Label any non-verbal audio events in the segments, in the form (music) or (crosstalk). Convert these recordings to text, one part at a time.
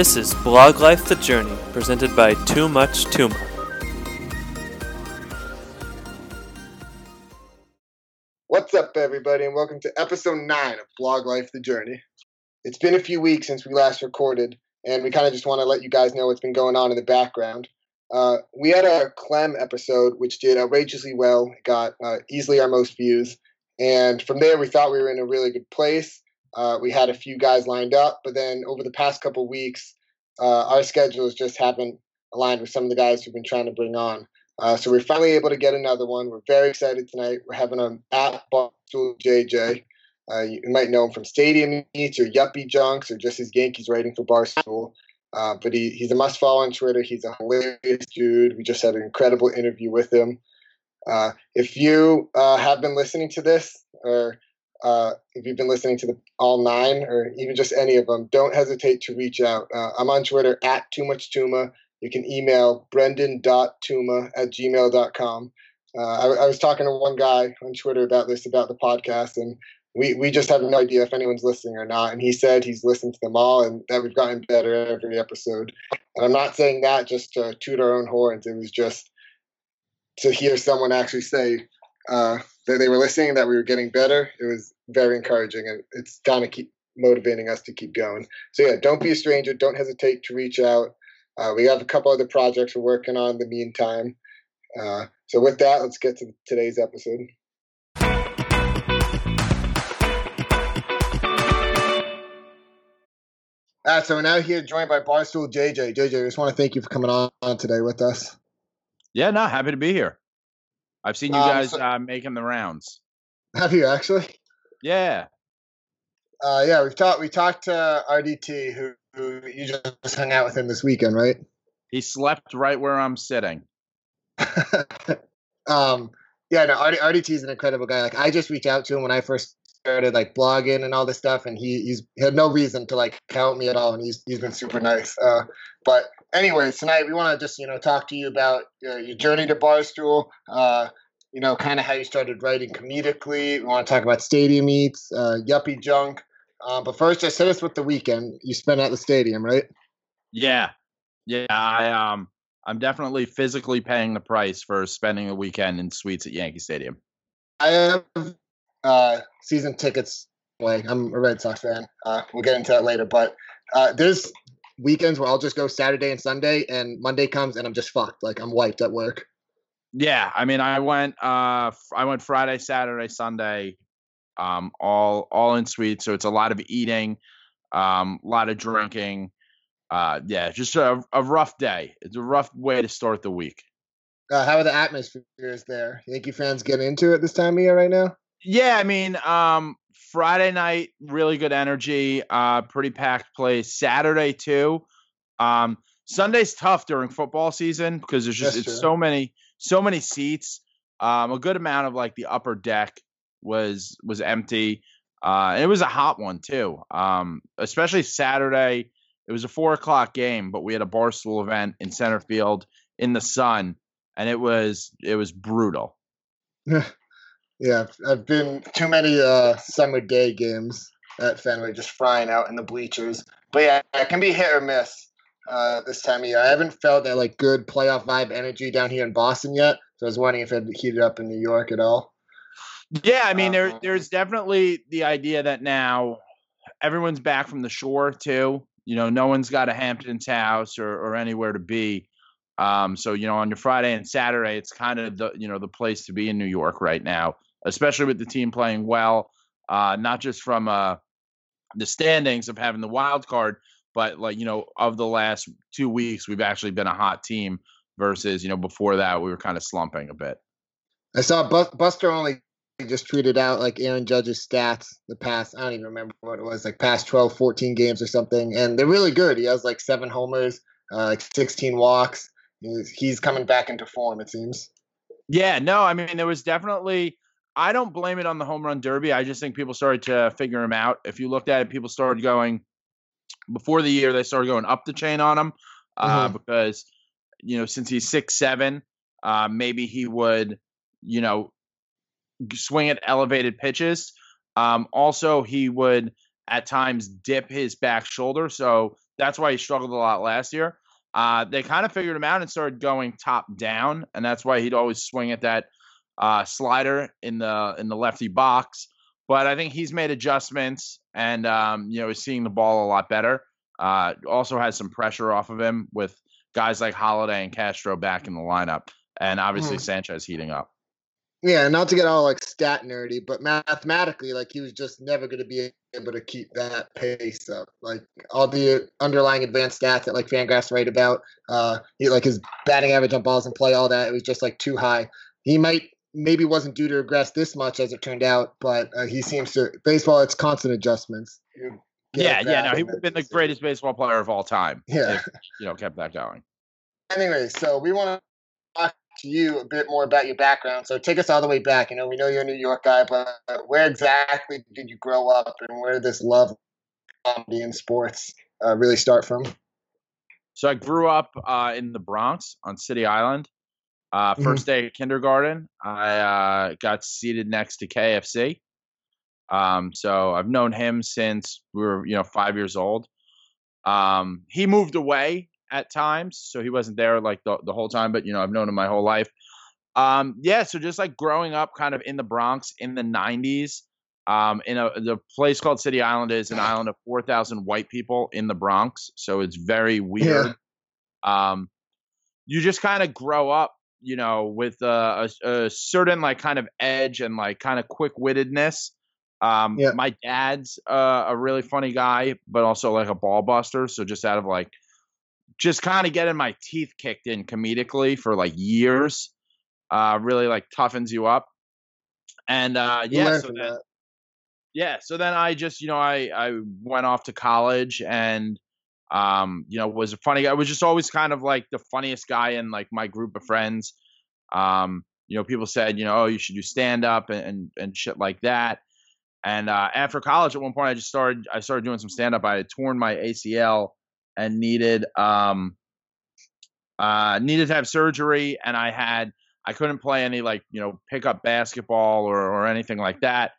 This is Blog Life The Journey, presented by Too Much Tuma. What's up, everybody, and welcome to episode 9 of Blog Life The Journey. It's been a few weeks since we last recorded, and we kind of just want to let you guys know what's been going on in the background. Uh, we had a Clem episode, which did outrageously well, got uh, easily our most views, and from there we thought we were in a really good place. Uh, we had a few guys lined up, but then over the past couple weeks, uh, our schedules just haven't aligned with some of the guys who've been trying to bring on. Uh, so we're finally able to get another one. We're very excited tonight. We're having him at Barstool JJ. Uh, you might know him from Stadium Eats or Yuppie Junks or just his Yankees writing for Barstool. Uh, but he, he's a must follow on Twitter. He's a hilarious dude. We just had an incredible interview with him. Uh, if you have been listening to this, or uh, if you've been listening to the all nine, or even just any of them, don't hesitate to reach out. Uh, I'm on Twitter at Too Much Tuma. You can email brendan.tuma at gmail.com. Uh, I, I was talking to one guy on Twitter about this, about the podcast, and we, we just have no idea if anyone's listening or not. And he said he's listened to them all and that we've gotten better every episode. And I'm not saying that just to toot our own horns. It was just to hear someone actually say uh, that they were listening, that we were getting better. It was very encouraging and it's kind of keep motivating us to keep going. So yeah, don't be a stranger. Don't hesitate to reach out. Uh, we have a couple other projects we're working on in the meantime. Uh, so with that, let's get to today's episode. All right, so we're now here joined by Barstool JJ. JJ, I just want to thank you for coming on today with us. Yeah, no, happy to be here. I've seen you Um, guys so- uh, making the rounds. Have you actually? Yeah, Uh, yeah, we've talked. We talked to RDT, who, who you just hung out with him this weekend, right? he slept right where I'm sitting. (laughs) um, yeah, no, RD, RDT is an incredible guy. Like, I just reached out to him when I first started like blogging and all this stuff, and he he's he had no reason to like count me at all, and he's he's been super nice. Uh, but anyways, tonight we want to just you know talk to you about uh, your journey to Barstool. Uh, you know, kind of how you started writing comedically. We want to talk about stadium eats, uh, yuppie junk. Uh, but first, just hit us with the weekend you spent at the stadium, right? Yeah, yeah. I um, I'm definitely physically paying the price for spending a weekend in suites at Yankee Stadium. I have uh, season tickets. Like I'm a Red Sox fan. Uh, we'll get into that later. But uh, there's weekends where I'll just go Saturday and Sunday, and Monday comes and I'm just fucked. Like I'm wiped at work. Yeah, I mean, I went uh, I went Friday, Saturday, Sunday, um, all all in suites. So it's a lot of eating, um, a lot of drinking. Uh, yeah, just a, a rough day. It's a rough way to start the week. Uh, how are the atmospheres there? Yankee fans getting into it this time of year right now? Yeah, I mean, um, Friday night, really good energy, uh, pretty packed place. Saturday too. Um, Sunday's tough during football season because there's just That's it's true. so many so many seats. Um, a good amount of like the upper deck was was empty. Uh, it was a hot one too. Um, especially Saturday. It was a four o'clock game, but we had a barstool event in center field in the sun, and it was it was brutal. (laughs) Yeah, I've been too many uh, summer day games at Fenway, just frying out in the bleachers. But yeah, it can be hit or miss uh, this time of year. I haven't felt that like good playoff vibe energy down here in Boston yet. So I was wondering if it heated up in New York at all. Yeah, I mean, there Uh, there's definitely the idea that now everyone's back from the shore too. You know, no one's got a Hamptons house or, or anywhere to be. Um, so you know, on your Friday and Saturday, it's kind of the you know the place to be in New York right now, especially with the team playing well. Uh, not just from uh, the standings of having the wild card, but like you know, of the last two weeks, we've actually been a hot team versus you know before that we were kind of slumping a bit. I saw Buster Olney just tweeted out like Aaron Judge's stats the past, I don't even remember what it was, like past 12, 14 games or something. And they're really good. He has like seven homers, uh, like 16 walks. He's, he's coming back into form, it seems. Yeah, no, I mean there was definitely I don't blame it on the home run derby. I just think people started to figure him out. If you looked at it, people started going before the year they started going up the chain on him uh, Mhm. because you know since he's six seven, uh, maybe he would you know swing at elevated pitches. Um, also, he would at times dip his back shoulder, so that's why he struggled a lot last year. Uh, they kind of figured him out and started going top down, and that's why he'd always swing at that uh, slider in the in the lefty box. But I think he's made adjustments, and um, you know, is seeing the ball a lot better. Uh, also has some pressure off of him with guys like Holliday and Castro back in the lineup, and obviously mm. Sanchez heating up. Yeah, not to get all like stat nerdy, but mathematically, like he was just never going to be able to keep that pace up. Like all the underlying advanced stats that like Fangraphs write about, uh, he, like his batting average on balls in play, all that, it was just like too high. He might maybe wasn't due to regress this much as it turned out, but uh, he seems to baseball. It's constant adjustments. Yeah, yeah, no, he would have been the greatest baseball player of all time. Yeah, if, you know, kept that going. Anyway, so we want to talk to you a bit more about your background. So take us all the way back. You know, we know you're a New York guy, but where exactly did you grow up, and where did this love of comedy and sports uh, really start from? So I grew up uh, in the Bronx on City Island. Uh, 1st mm-hmm. day of kindergarten, I uh, got seated next to KFC. Um, so I've known him since we were, you know, five years old. Um, he moved away at times, so he wasn't there like the, the whole time, but you know, I've known him my whole life. Um, yeah, so just like growing up kind of in the Bronx in the 90s, um, in a the place called City Island is an island of 4,000 white people in the Bronx, so it's very weird. Yeah. Um, you just kind of grow up, you know, with a, a, a certain like kind of edge and like kind of quick wittedness um, yeah. My dad's uh, a really funny guy, but also like a ball buster. So just out of like, just kind of getting my teeth kicked in comedically for like years, uh, really like toughens you up. And uh, yeah, so then, yeah, so then I just you know I I went off to college and um you know was a funny guy. I was just always kind of like the funniest guy in like my group of friends. Um, you know, people said you know oh you should do stand up and, and and shit like that. And uh, after college, at one point, I just started. I started doing some stand up. I had torn my ACL and needed um uh needed to have surgery, and I had I couldn't play any like you know pickup basketball or or anything like that.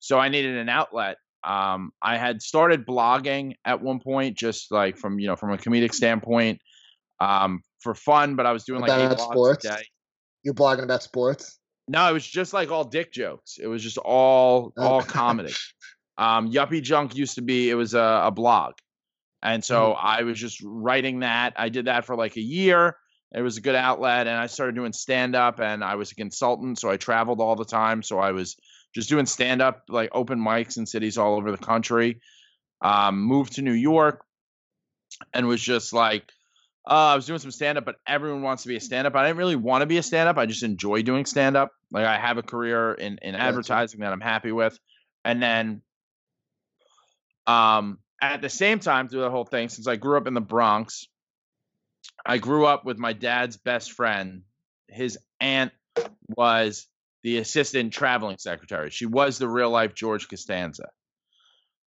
So I needed an outlet. Um, I had started blogging at one point, just like from you know from a comedic standpoint, um, for fun. But I was doing like eight sports. a day. You're blogging about sports. No, it was just like all dick jokes. It was just all all (laughs) comedy. Um, Yuppie Junk used to be it was a, a blog, and so mm-hmm. I was just writing that. I did that for like a year. It was a good outlet, and I started doing stand up. And I was a consultant, so I traveled all the time. So I was just doing stand up, like open mics in cities all over the country. Um, moved to New York, and was just like uh, I was doing some stand up, but everyone wants to be a stand up. I didn't really want to be a stand up. I just enjoy doing stand up. Like I have a career in, in advertising that I'm happy with. And then um, at the same time through the whole thing, since I grew up in the Bronx, I grew up with my dad's best friend. His aunt was the assistant traveling secretary. She was the real life George Costanza.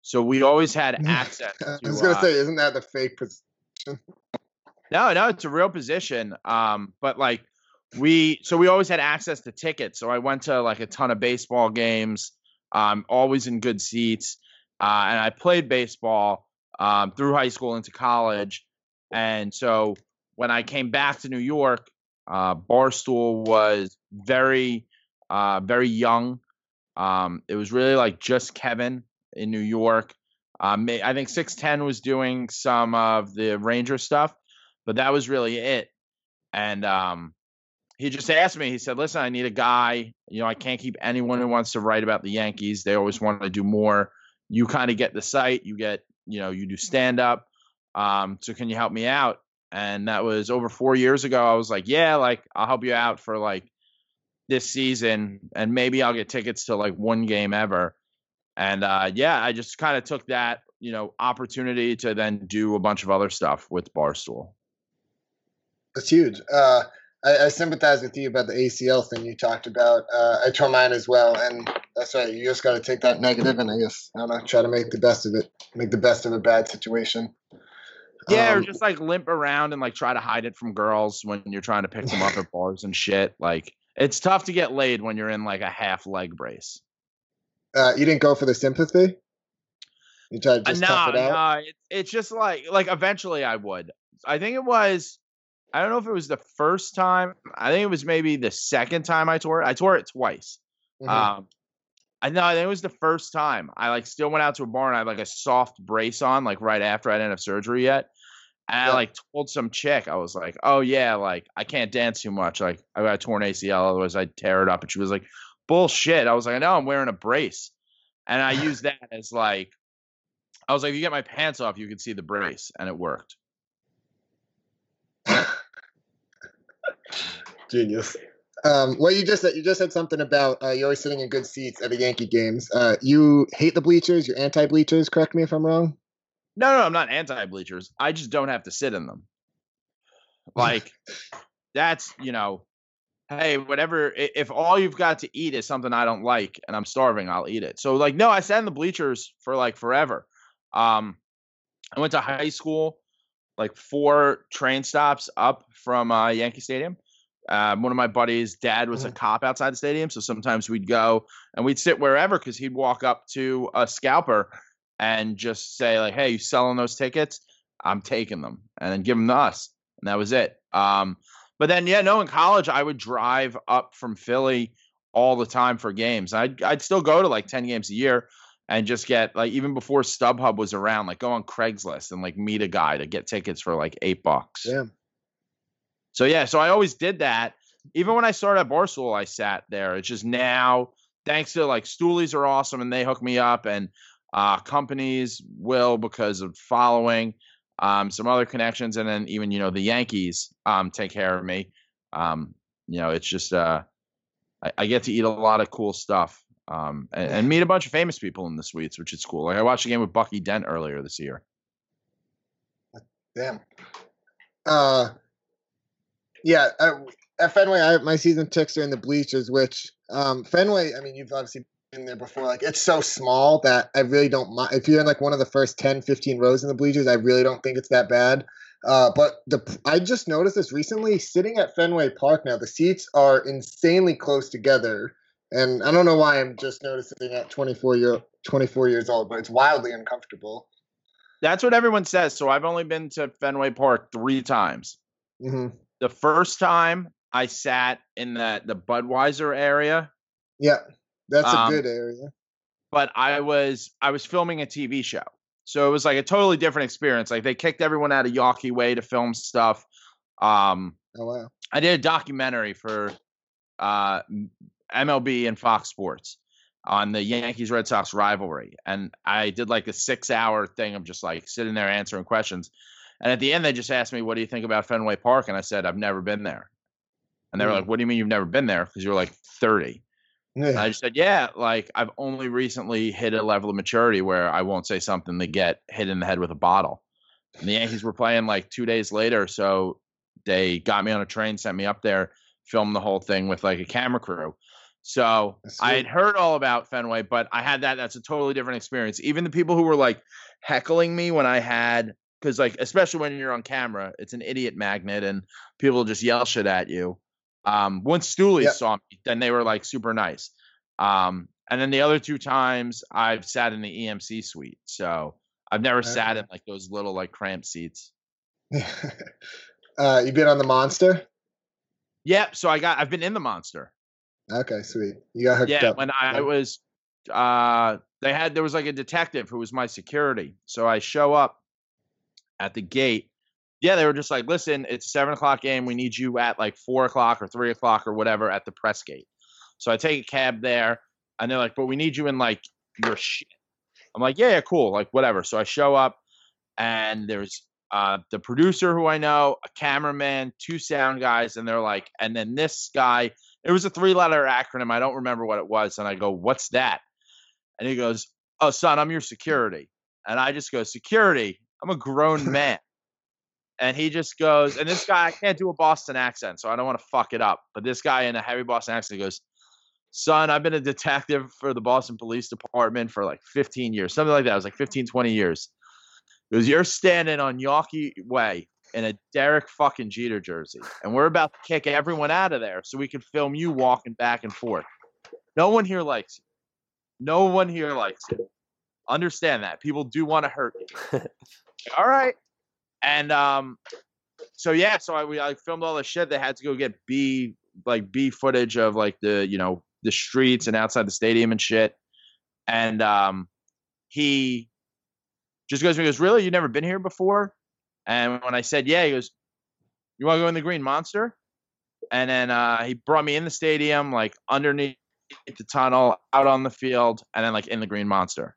So we always had (laughs) access. To, I was going to uh, say, isn't that the fake position? (laughs) No, no, it's a real position. Um, but like we, so we always had access to tickets. So I went to like a ton of baseball games. Um, always in good seats. Uh, and I played baseball um, through high school into college. And so when I came back to New York, uh, Barstool was very, uh, very young. Um, it was really like just Kevin in New York. Um, I think 610 was doing some of the Ranger stuff, but that was really it. And um, he just asked me. He said, "Listen, I need a guy. You know, I can't keep anyone who wants to write about the Yankees. They always want to do more. You kind of get the site. You get, you know, you do stand up. Um, so can you help me out?" And that was over four years ago. I was like, "Yeah, like I'll help you out for like this season, and maybe I'll get tickets to like one game ever." And uh, yeah, I just kind of took that, you know, opportunity to then do a bunch of other stuff with Barstool. That's huge. Uh, I, I, sympathize with you about the ACL thing you talked about. Uh, I tore mine as well, and that's right. You just got to take that negative and I guess I don't know, try to make the best of it, make the best of a bad situation. Yeah, um, or just like limp around and like try to hide it from girls when you're trying to pick them up at bars and shit. Like it's tough to get laid when you're in like a half leg brace. Uh, you didn't go for the sympathy. You try to just no, tough it out. no, it, it's just like like eventually I would. I think it was. I don't know if it was the first time. I think it was maybe the second time I tore it. I tore it twice. Mhm. Um, I know. I think it was the first time. I like still went out to a bar and I had like a soft brace on, like right after I didn't have surgery yet. And Yeah. I like told some chick, I was like, "Oh yeah, like I can't dance too much. Like I got a torn ACL, otherwise I'd tear it up." And she was like, "Bullshit." I was like, "I know I'm wearing a brace," and I (laughs) used that as like, I was like, "If you get my pants off, you can see the brace," and it worked. (laughs) Genius. Um, well, you just said you just said something about uh, you're always sitting in good seats at the Yankee games. Uh, you hate the bleachers. You're anti-bleachers. Correct me if I'm wrong. No, no, I'm not anti bleachers. I just don't have to sit in them. Like that's you know, hey, whatever. If all you've got to eat is something I don't like and I'm starving, I'll eat it. So like, no, I sat in the bleachers for like forever. Um, I went to high school, like four train stops up from uh, Yankee Stadium. Um, one of my buddies' dad was a Mhm. cop outside the stadium, so sometimes we'd go and we'd sit wherever because he'd walk up to a scalper and just say like, "Hey, you selling those tickets? I'm taking them," and then give them to us, and that was it. Um, but then, yeah, no, in college I would drive up from Philly all the time for games. I'd I'd still go to like ten games a year and just get like even before StubHub was around, like go on Craigslist and like meet a guy to get tickets for like eight bucks. Yeah. So yeah, so I always did that. Even when I started at Barstool, I sat there. It's just now, thanks to like Stoolies are awesome and they hook me up, and uh, companies will because of following, um, some other connections, and then even you know the Yankees um, take care of me. Um, you know, it's just uh, I, I get to eat a lot of cool stuff. Um, and, and meet a bunch of famous people in the suites, which is cool. Like I watched a game with Bucky Dent earlier this year. Damn. Uh, yeah. Uh, at Fenway, I, my season ticks are in the bleachers. Which um, Fenway, I mean, you've obviously been there before. Like, it's so small that I really don't mind. If you're in like one of the first 10, 15 rows in the bleachers, I really don't think it's that bad. Uh, but the I just noticed this recently. Sitting at Fenway Park now, the seats are insanely close together, and I don't know why I'm just noticing at 24 year 24 years old, but it's wildly uncomfortable. That's what everyone says. So I've only been to Fenway Park three times. hmm The first time I sat in the the Budweiser area, Yeah, that's a Um, good area. but I was I was filming a TV show. So it was like a totally different experience. Like they kicked everyone out of Yawkey Way to film stuff. Um Oh wow. I did a documentary for uh MLB and Fox Sports on the Yankees Red Sox rivalry. And I did like a six hour thing of just like sitting there answering questions. And at the end, they just asked me, What do you think about Fenway Park? And I said, I've never been there. And they were Mm. like, What do you mean you've never been there? Because you're like 30. Yeah. I just said, Yeah, like I've only recently hit a level of maturity where I won't say something to get hit in the head with a bottle. And the Yankees were playing like two days later. So they got me on a train, sent me up there, filmed the whole thing with like a camera crew. So I had heard all about Fenway, but I had that. That's a totally different experience. Even the people who were like heckling me when I had, because like, especially when you're on camera, it's an idiot magnet and people just yell shit at you. Um, once Stoolies Yep. saw me, then they were like super nice. Um, and then the other two times I've sat in the EMC suite. So I've never sat in like those little like cramped seats. (laughs) uh, you been on the monster? Yep. So I got, I've been in the monster. Okay, sweet. You got hooked yeah up. when i was uh they had there was like a detective who was my security so i show up at the gate yeah they were just like listen it's a seven o'clock game we need you at like four o'clock or three o'clock or whatever at the press gate so i take a cab there and they're like but we need you in like your shit i'm like yeah, yeah cool like whatever so i show up and there's uh, the producer who I know, a cameraman, two sound guys, and they're like, and then this guy, it was a three letter acronym. I don't remember what it was. And I go, what's that? And he goes, oh, son, I'm your security. And I just go, security? I'm a grown (laughs) man. And he just goes, and this guy, I can't do a Boston accent, so I don't want to fuck it up. But this guy in a heavy Boston accent goes, son, I've been a detective for the Boston Police Department for like 15 years, something like that. It was like 15, 20 years. Because you're standing on Yawkey Way in a Derek fucking Jeter jersey, and we're about to kick everyone out of there so we can film you walking back and forth. No one here likes you. No one here likes you. Understand that people do want to hurt you. (laughs) all right, and um, so yeah, so I I filmed all the shit. They had to go get B like B footage of like the you know the streets and outside the stadium and shit. And um, he just goes me, goes, "Really? You never been here before?" And when I said, "Yeah," he goes, "You want to go in the Green Monster?" And then uh, he brought me in the stadium, like underneath the tunnel, out on the field, and then like in the Green Monster.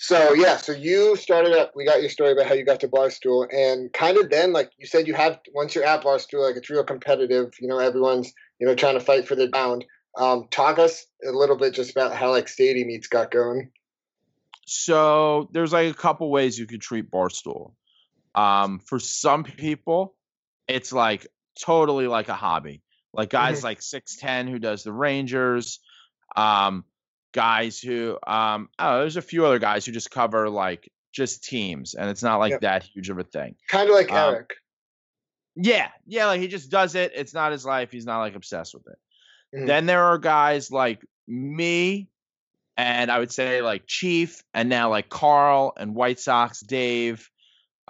So yeah, so you started up. We got your story about how you got to Barstool, and kind of then, like you said, you have once you're at Barstool, like it's real competitive. You know, everyone's you know trying to fight for their bound. Um, talk us a little bit just about how like stadium eats got going. So there's like a couple ways you could treat Barstool. Um, for some people, it's like totally like a hobby. Like guys Mhm. like six ten who does the Rangers, um, guys who um, oh, there's a few other guys who just cover like just teams, and it's not like Yep. that huge of a thing. Kind of like Um, Eric. Yeah, yeah, like he just does it. It's not his life. He's not like obsessed with it. Mhm. Then there are guys like me, and I would say like Chief, and now like Carl and White Sox Dave,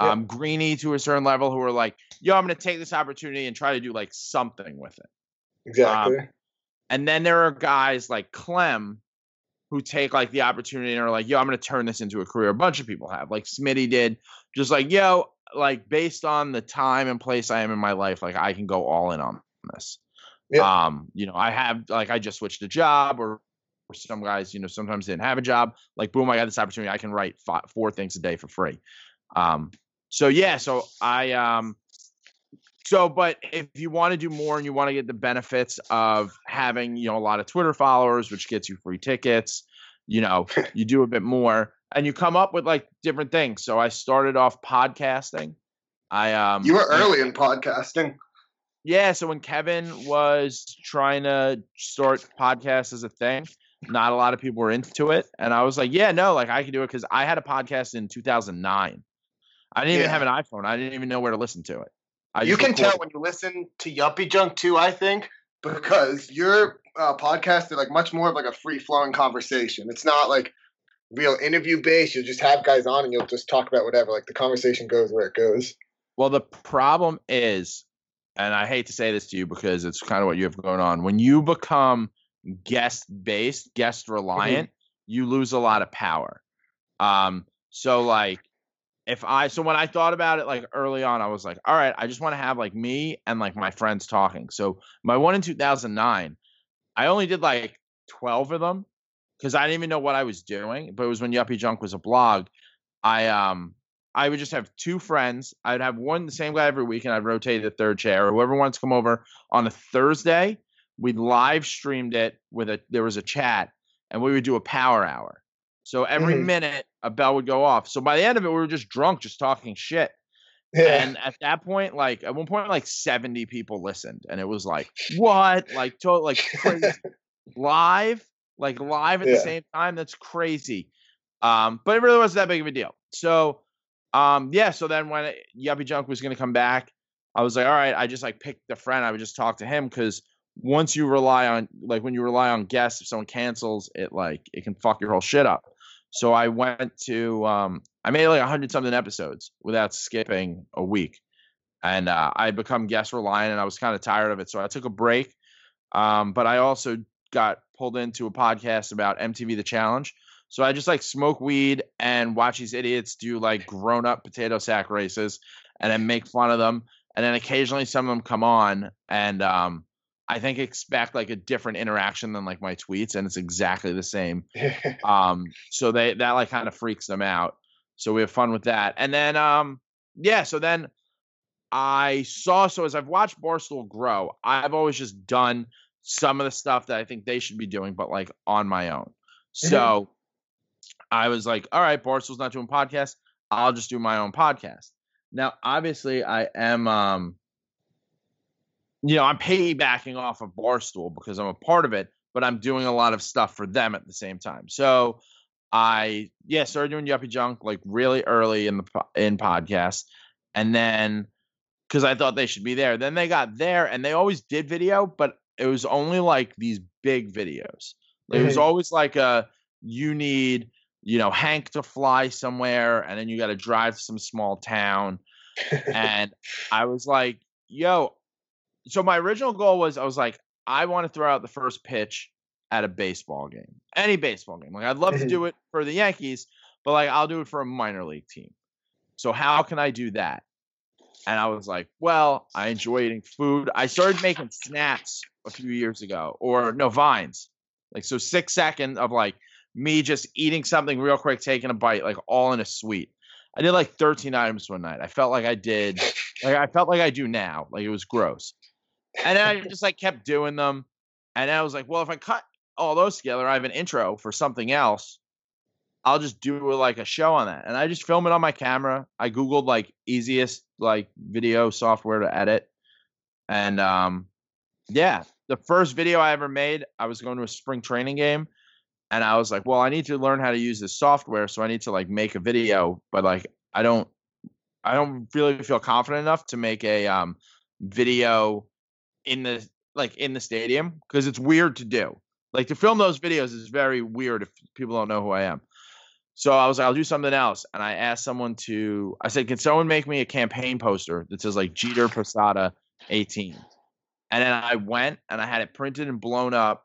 Yep. um, Greeny to a certain level, who are like, yo, I'm gonna take this opportunity and try to do like something with it. Exactly. And then there are guys like Clem who take like the opportunity and are like, yo, I'm gonna turn this into a career. A bunch of people have, like Smitty did, just like, yo, like based on the time and place I am in my life, like I can go all in on this. Yeah. Um, you know, I have like I just switched a job or or some guys, you know, sometimes didn't have a job. Like, boom, I got this opportunity. I can write five, four things a day for free. Um, so yeah, so I um so but if you want to do more and you want to get the benefits of having, you know, a lot of Twitter followers, which gets you free tickets, you know, (laughs) you do a bit more and you come up with like different things. So I started off podcasting. I um you were early in podcasting. yeah, so when Kevin was trying to start podcasts as a thing, not a lot of people were into it, and I was like, "Yeah, no, like I can do it" because I had a podcast in 2009. I didn't even have an iPhone. I didn't even know where to listen to it. I you can tell when you listen to Yuppie Junk too. I think because your uh, podcast is like much more of like a free flowing conversation. It's not like real interview based. You'll just have guys on and you'll just talk about whatever. Like the conversation goes where it goes. Well, the problem is, and I hate to say this to you because it's kind of what you have going on. When you become guest based, guest reliant, you lose a lot of power. Um, so like if I so when I thought about it like early on, I was like, all right, I just want to have like me and like my friends talking. So my one in 2009, I only did like 12 of them because I didn't even know what I was doing. But it was when Yuppie Junk was a blog. I um I would just have two friends. I'd have one the same guy every week, and I'd rotate the third chair. Whoever wants to come over on a Thursday, we live streamed it with a there was a chat, and we would do a power hour. So every Mhm. minute a bell would go off. So by the end of it, we were just drunk, just talking shit. Yeah. And at that point, like at one point, like 70 people listened, and it was like, what? Like total like crazy (laughs) live, like live at Yeah. the same time. That's crazy. Um, but it really wasn't that big of a deal. So um, yeah, so then when it, Yuppie Junk was gonna come back, I was like, all right, I just like picked a friend, I would just talk to him because once you rely on like when you rely on guests, if someone cancels, it like it can fuck your whole shit up. So I went to um I made like hundred something episodes without skipping a week. And uh, I become guest reliant and I was kind of tired of it. So I took a break. Um, but I also got pulled into a podcast about MTV The Challenge. So I just like smoke weed and watch these idiots do like grown up potato sack races and then make fun of them. And then occasionally some of them come on and um, I think expect like a different interaction than like my tweets. And it's exactly the same. (laughs) Um, so they that like kind of freaks them out. So we have fun with that. And then um, yeah, so then I saw so as I've watched Barstool grow, I've always just done some of the stuff that I think they should be doing, but like on my own. So I was like, all right, Barstool's not doing podcasts. I'll just do my own podcast. Now, obviously, I am um you know, I'm piggybacking off of Barstool because I'm a part of it, but I'm doing a lot of stuff for them at the same time. So I yeah started doing Yuppie Junk like really early in the in podcast, and then because I thought they should be there. Then they got there, and they always did video, but it was only like these big videos. It was Mhm. always like a you need you know, Hank to fly somewhere, and then you got to drive to some small town. (laughs) and I was like, yo. So my original goal was I was like, I want to throw out the first pitch at a baseball game, any baseball game. Like I'd love to do (laughs) it for the Yankees, but like I'll do it for a minor league team. So how can I do that? And I was like, well, I enjoy eating food. I started making snaps a few years ago, or no vines, like so six seconds of like me just eating something real quick, taking a bite, like all in a suite. I did like 13 items one night. I felt like I did, like I felt like I do now. Like it was gross. And then I just like kept doing them. And I was like, well, if I cut all those together, I have an intro for something else. I'll just do like a show on that. And I just film it on my camera. I Googled like easiest like video software to edit. And um yeah, the first video I ever made, I was going to a spring training game and I was like, well, I need to learn how to use this software, so I need to like make a video, but like I don't I don't really feel confident enough to make a um video in the like in the stadium because it's weird to do. Like to film those videos is very weird if people don't know who I am. So I was like, I'll do something else. And I asked someone to, I said, can someone make me a campaign poster that says like Jeter Posada 18? And then I went and I had it printed and blown up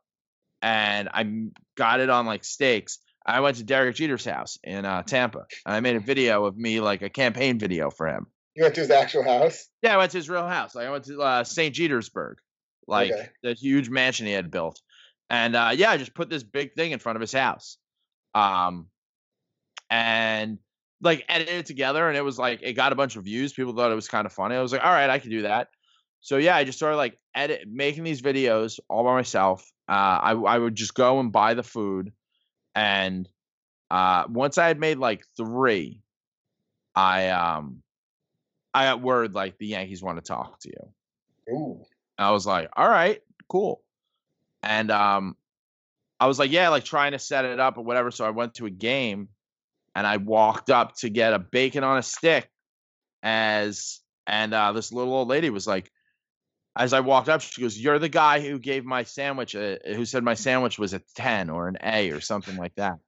and I got it on like stakes. I went to Derek Jeter's house in uh, Tampa and I made a video of me, like a campaign video for him. You went to his actual house? Yeah, I went to his real house. I went to uh, St. Petersburg, like okay. the huge mansion he had built. And uh, yeah, I just put this big thing in front of his house. Um, and like edited it together and it was like it got a bunch of views. People thought it was kind of funny. I was like, all right, I can do that. So yeah, I just started like edit making these videos all by myself. Uh, I I would just go and buy the food, and uh, once I had made like three, I um I got word like the Yankees want to talk to you. Ooh. I was like, all right, cool. And um I was like, yeah, like trying to set it up or whatever. So I went to a game and I walked up to get a bacon on a stick as and uh, this little old lady was like as I walked up she goes you're the guy who gave my sandwich a, who said my sandwich was a 10 or an A or something like that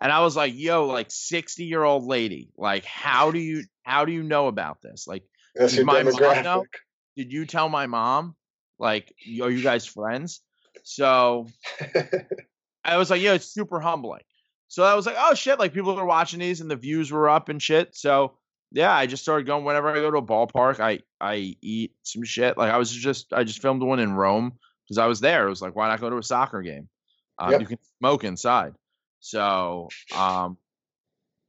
and I was like yo like 60 year old lady like how do you how do you know about this like That's did my mom know? did you tell my mom like are you (laughs) guys friends so (laughs) I was like yeah it's super humbling so I was like, oh shit, like people are watching these and the views were up and shit. So yeah, I just started going whenever I go to a ballpark, I I eat some shit. Like I was just I just filmed one in Rome because I was there. It was like, why not go to a soccer game? Um, yep. You can smoke inside. So um,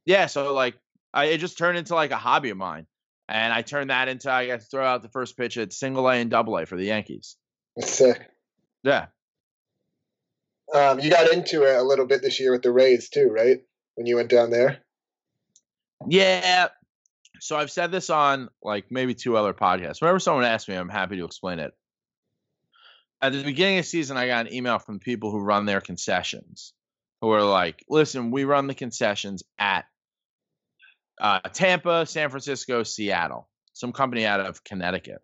yeah, so like I it just turned into like a hobby of mine, and I turned that into I got to throw out the first pitch at single A and double A for the Yankees. That's sick. Yeah. Um, you got into it a little bit this year with the Rays too, right? When you went down there. Yeah. So I've said this on like maybe two other podcasts. Whenever someone asks me, I'm happy to explain it. At the beginning of the season, I got an email from people who run their concessions, who are like, "Listen, we run the concessions at uh, Tampa, San Francisco, Seattle, some company out of Connecticut.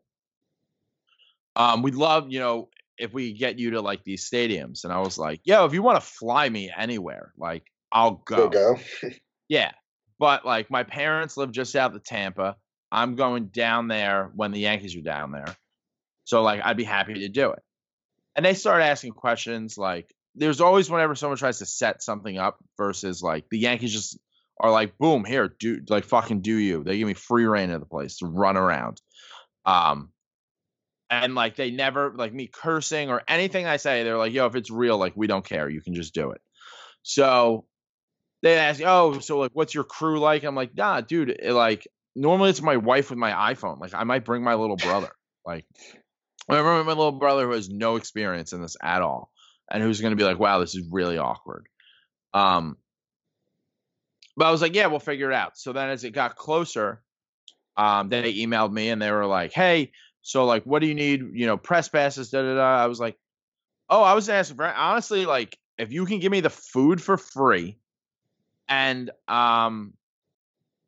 Um, we'd love, you know, if we get you to like these stadiums. And I was like, yo, if you want to fly me anywhere, like I'll go. go. (laughs) yeah. But like my parents live just out of Tampa. I'm going down there when the Yankees are down there. So like I'd be happy to do it. And they start asking questions like there's always whenever someone tries to set something up versus like the Yankees just are like, boom, here, do like fucking do you. They give me free reign of the place to run around. Um, and like they never like me cursing or anything I say. They're like, "Yo, if it's real, like we don't care. You can just do it." So they ask, "Oh, so like, what's your crew like?" I'm like, "Nah, dude. It, like normally it's my wife with my iPhone. Like I might bring my little brother. Like I remember my little brother who has no experience in this at all, and who's to be like, "Wow, this is really awkward." Um, but I was like, "Yeah, we'll figure it out." So then as it got closer, um, they emailed me and they were like, "Hey." So like, what do you need? You know, press passes. Da da da. I was like, oh, I was asking for honestly, like, if you can give me the food for free, and um,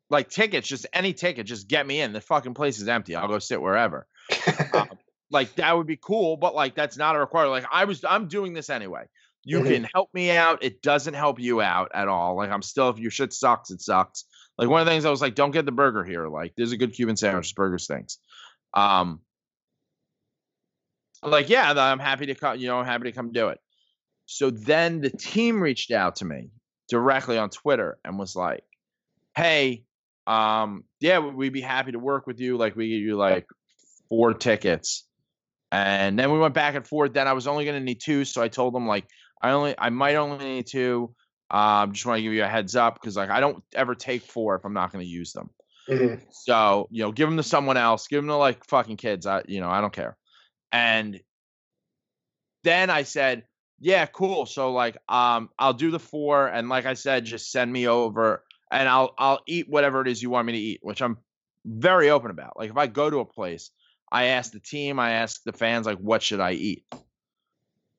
like tickets, just any ticket, just get me in. The fucking place is empty. I'll go sit wherever. (laughs) um, like that would be cool, but like that's not a requirement. Like I was, I'm doing this anyway. You Mhm. can help me out. It doesn't help you out at all. Like I'm still, if your shit sucks, it sucks. Like one of the things I was like, don't get the burger here. Like there's a good Cuban sandwich. Burger stinks. Um, like yeah, I'm happy to come. You know, I'm happy to come do it. So then the team reached out to me directly on Twitter and was like, "Hey, um, yeah, we- we'd be happy to work with you. Like we give you like four tickets." And then we went back and forth. Then I was only going to need two, so I told them like I only I might only need two. Um, just want to give you a heads up because like I don't ever take four if I'm not going to use them. Mhm. So you know, give them to someone else. Give them to like fucking kids. I you know I don't care. And then I said, yeah, cool. So like um I'll do the four, and like I said, just send me over, and I'll I'll eat whatever it is you want me to eat, which I'm very open about. Like if I go to a place, I ask the team, I ask the fans, like what should I eat.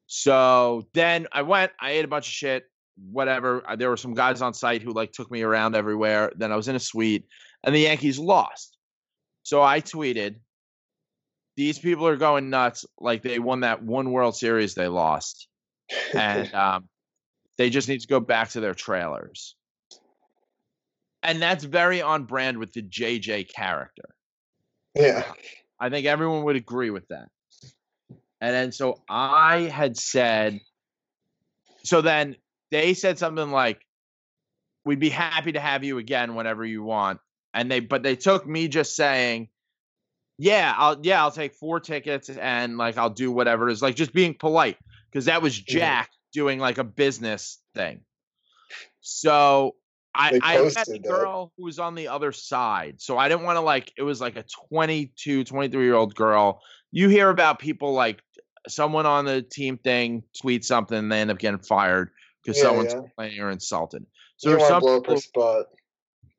So then I went, I ate a bunch of shit, whatever. Uh, There were some guys on site who like took me around everywhere. Then I was in a suite, and the Yankees lost. So I tweeted, "These people are going nuts! Like they won that one World Series they lost, and (laughs) um, they just need to go back to their trailers." And that's very on brand with the JJ character. yeah. I think everyone would agree with that. And then so I had said, so then they said something like, "We'd be happy to have you again whenever you want." And they, but they took me just saying, "Yeah, I'll, yeah, I'll take four tickets and like I'll do whatever it is." Like just being polite because that was mm-hmm. Jack doing like a business thing. So I, I met the posted that. girl who was on the other side. So I didn't want to like it was like a 22, 23 year old girl. You hear about people like someone on the team thing tweet something and they end up getting fired because Yeah, someone's yeah. (laughs) complaining or insulted. So you there were some blow up her people, spot.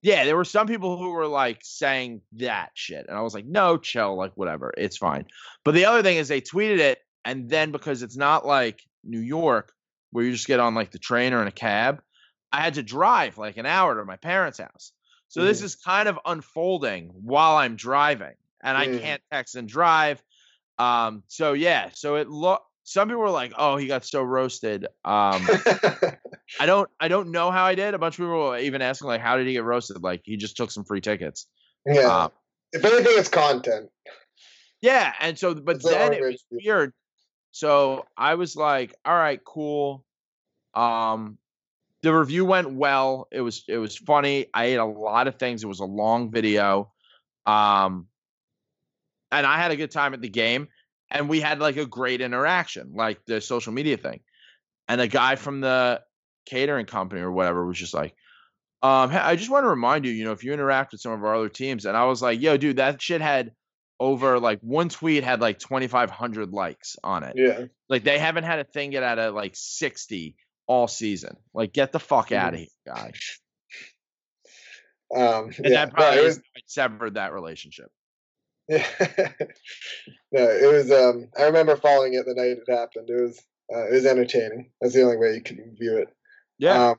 yeah, there were some people who were like saying that shit. And I was like, no, chill, like whatever, it's fine. But the other thing is they tweeted it, and then because it's not like New York where you just get on like the train or in a cab, I had to drive like an hour to my parents' house. So this Mhm. is kind of unfolding while I'm driving, and I Mm. can't text and drive. Um, so yeah, so it look some people were like, "Oh, he got so roasted." Um, I (laughs) don't I don't know how I did. A bunch of people were even asking like, how did he get roasted? Like he just took some free tickets. yeah. Uh, if anything, it's content. yeah, and so but It's then it was weird. So I was like, all right, cool. Um the review went well. It was it was funny. I ate a lot of things. It was a long video. Um and I had a good time at the game and we had like a great interaction, like the social media thing. And a guy from the catering company or whatever was just like, um, I just want to remind you, you know, if you interact with some of our other teams, and I was like, yo, dude, that shit had over like one tweet had like 2,500 likes on it. Yeah. Like they haven't had a thing get out of like 60 all season. Like get the fuck out of here, guy. Um, And yeah. that No, probably it was, severed that relationship. Yeah. (laughs) no, it was. Um, I remember following it the night it happened. It was. Uh, it was entertaining. That's the only way you can view it. Yeah. Um,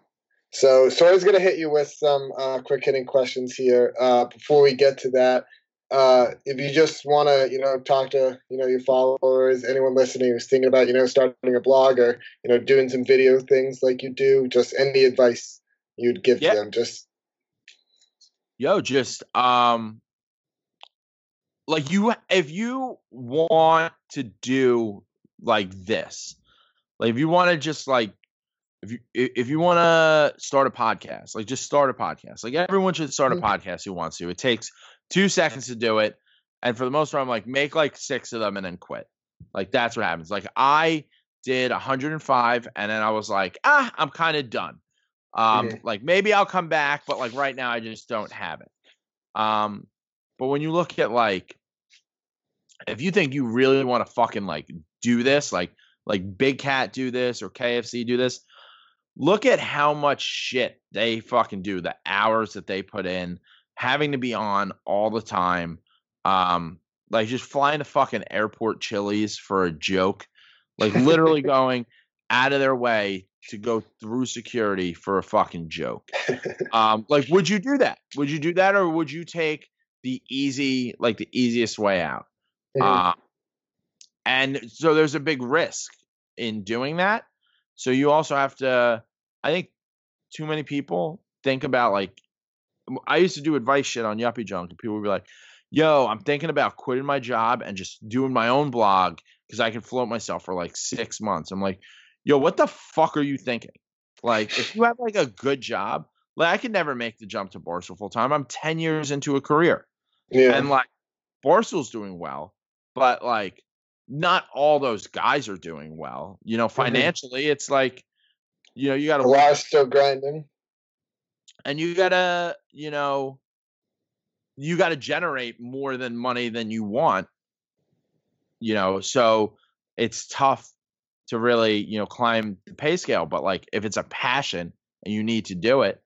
so Sora's going to hit you with some uh, quick hitting questions here. Uh, before we get to that, uh, if you just want to, you know, talk to, you know, your followers, anyone listening who's thinking about, you know, starting a blog or, you know, doing some video things like you do, just any advice you'd give Yeah. to them. Just yo just um like you if you want to do like this like if you want to just like if you if you want to start a podcast like just start a podcast. Like everyone should start a Mhm. podcast who wants to. It takes two seconds to do it and for the most part i'm like make like six of them and then quit. Like that's what happens. Like i did 105 and then i was like ah i'm kind of done. Um like maybe i'll come back but like right now i just don't have it. Um but when you look at like if you think you really want to fucking like do this like like big cat do this or kfc do this look at how much shit they fucking do the hours that they put in having to be on all the time um like just flying to fucking airport Chili's for a joke like literally (laughs) going out of their way to go through security for a fucking joke um like would you do that would you do that or would you take the easy like the easiest way out. Uh, and so there's a big risk in doing that So you also have to. I think too many people think about like. I used to do advice shit on Yuppie Junk, and people would be like, "Yo, I'm thinking about quitting my job and just doing my own blog because I can float myself for like six months." I'm like, "Yo, what the fuck are you thinking? Like, if you have like a good job, like I could never make the jump to Barstool full time. I'm ten years into a career." Yeah. and like Barstool's doing well, but like not all those guys are doing well. You know, financially, it's like you know you got a to lot still grinding. and you gotta you know you got to generate more than money than you want. You know, so it's tough to really you know climb the pay scale. But like if it's a passion and you need to do it,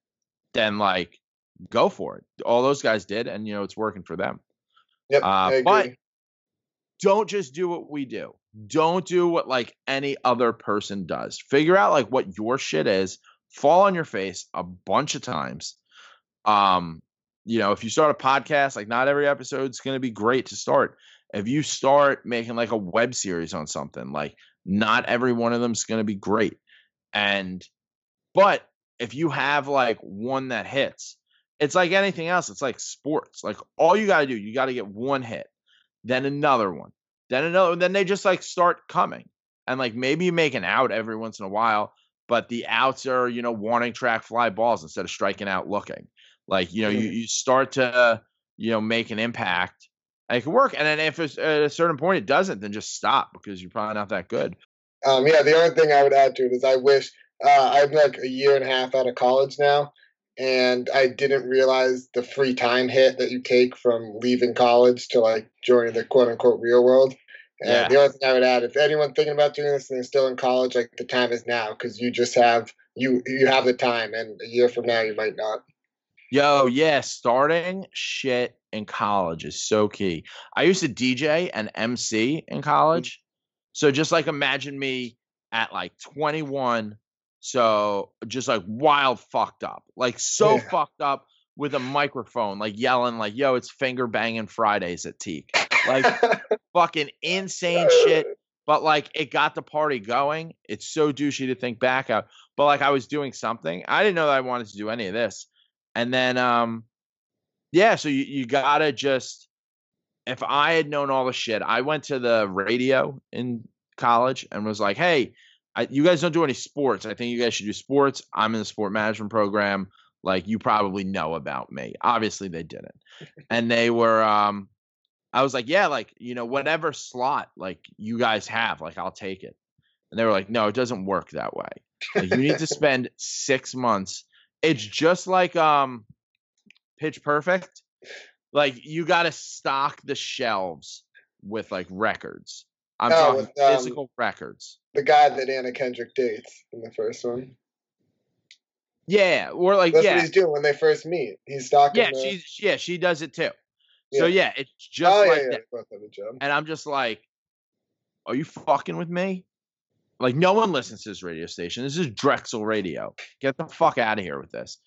then like go for it. All those guys did, and you know it's working for them. Yep. Uh, I agree. but don't just do what we do. Don't do what like any other person does. Figure out like what your shit is. Fall on your face a bunch of times. Um, you know, if you start a podcast, like not every episode's gonna be great to start. If you start making like a web series on something, like not every one of them's gonna be great. And but if you have like one that hits, it's like anything else. It's like sports. Like all you gotta do, you gotta get one hit then another one, then another. Then they just like start coming, and like maybe you make an out every once in a while, but the outs are you know warning track fly balls instead of striking out looking. Like you know you you start to you know make an impact. And it can work, and then if it's at a certain point it doesn't, then just stop because you're probably not that good. Um, yeah, the only thing I would add to it is I wish uh, I'm like a year and a half out of college now, and I didn't realize the free time hit that you take from leaving college to like joining the quote unquote real world. And Yeah. the only thing I would add, if anyone thinking about doing this and they're still in college, like the time is now because you just have you you have the time, and a year from now you might not. Yo, yeah, starting shit in college is so key. I used to DJ and MC in mm-hmm. college. So just like imagine me at like 21, so just like wild fucked up. Like so Yeah. fucked up with a microphone, like yelling like, "Yo, it's finger banging Fridays at Teak." Like (laughs) fucking insane shit but like it got the party going. It's so douchey to think back out, but like I was doing something. I didn't know that I wanted to do any of this, and then um, yeah. So you you gotta just if I had known all the shit, I went to the radio in college and was like, hey, I, you guys don't do any sports. I think you guys should do sports. I'm in the sport management program. Like you probably know about me. Obviously they didn't, (laughs) and they were um I was like, yeah, like, you know, whatever slot like you guys have, like I'll take it. And they were like, no, it doesn't work that way. Like, you need to (laughs) spend six months. It's just like um Pitch Perfect. Like you gotta stock the shelves with like records. I'm Oh, talking with, um, physical records. The guy that Anna Kendrick dates in the first one. Yeah, or like That's yeah, what he's doing when they first meet. He's stalking. yeah, the, she's yeah, she does it too. So Yeah. yeah, it's just oh, like yeah, yeah, that. they both have a job. And I'm just like, are you fucking with me? Like, no one listens to this radio station. This is Drexel Radio. Get the fuck out of here with this.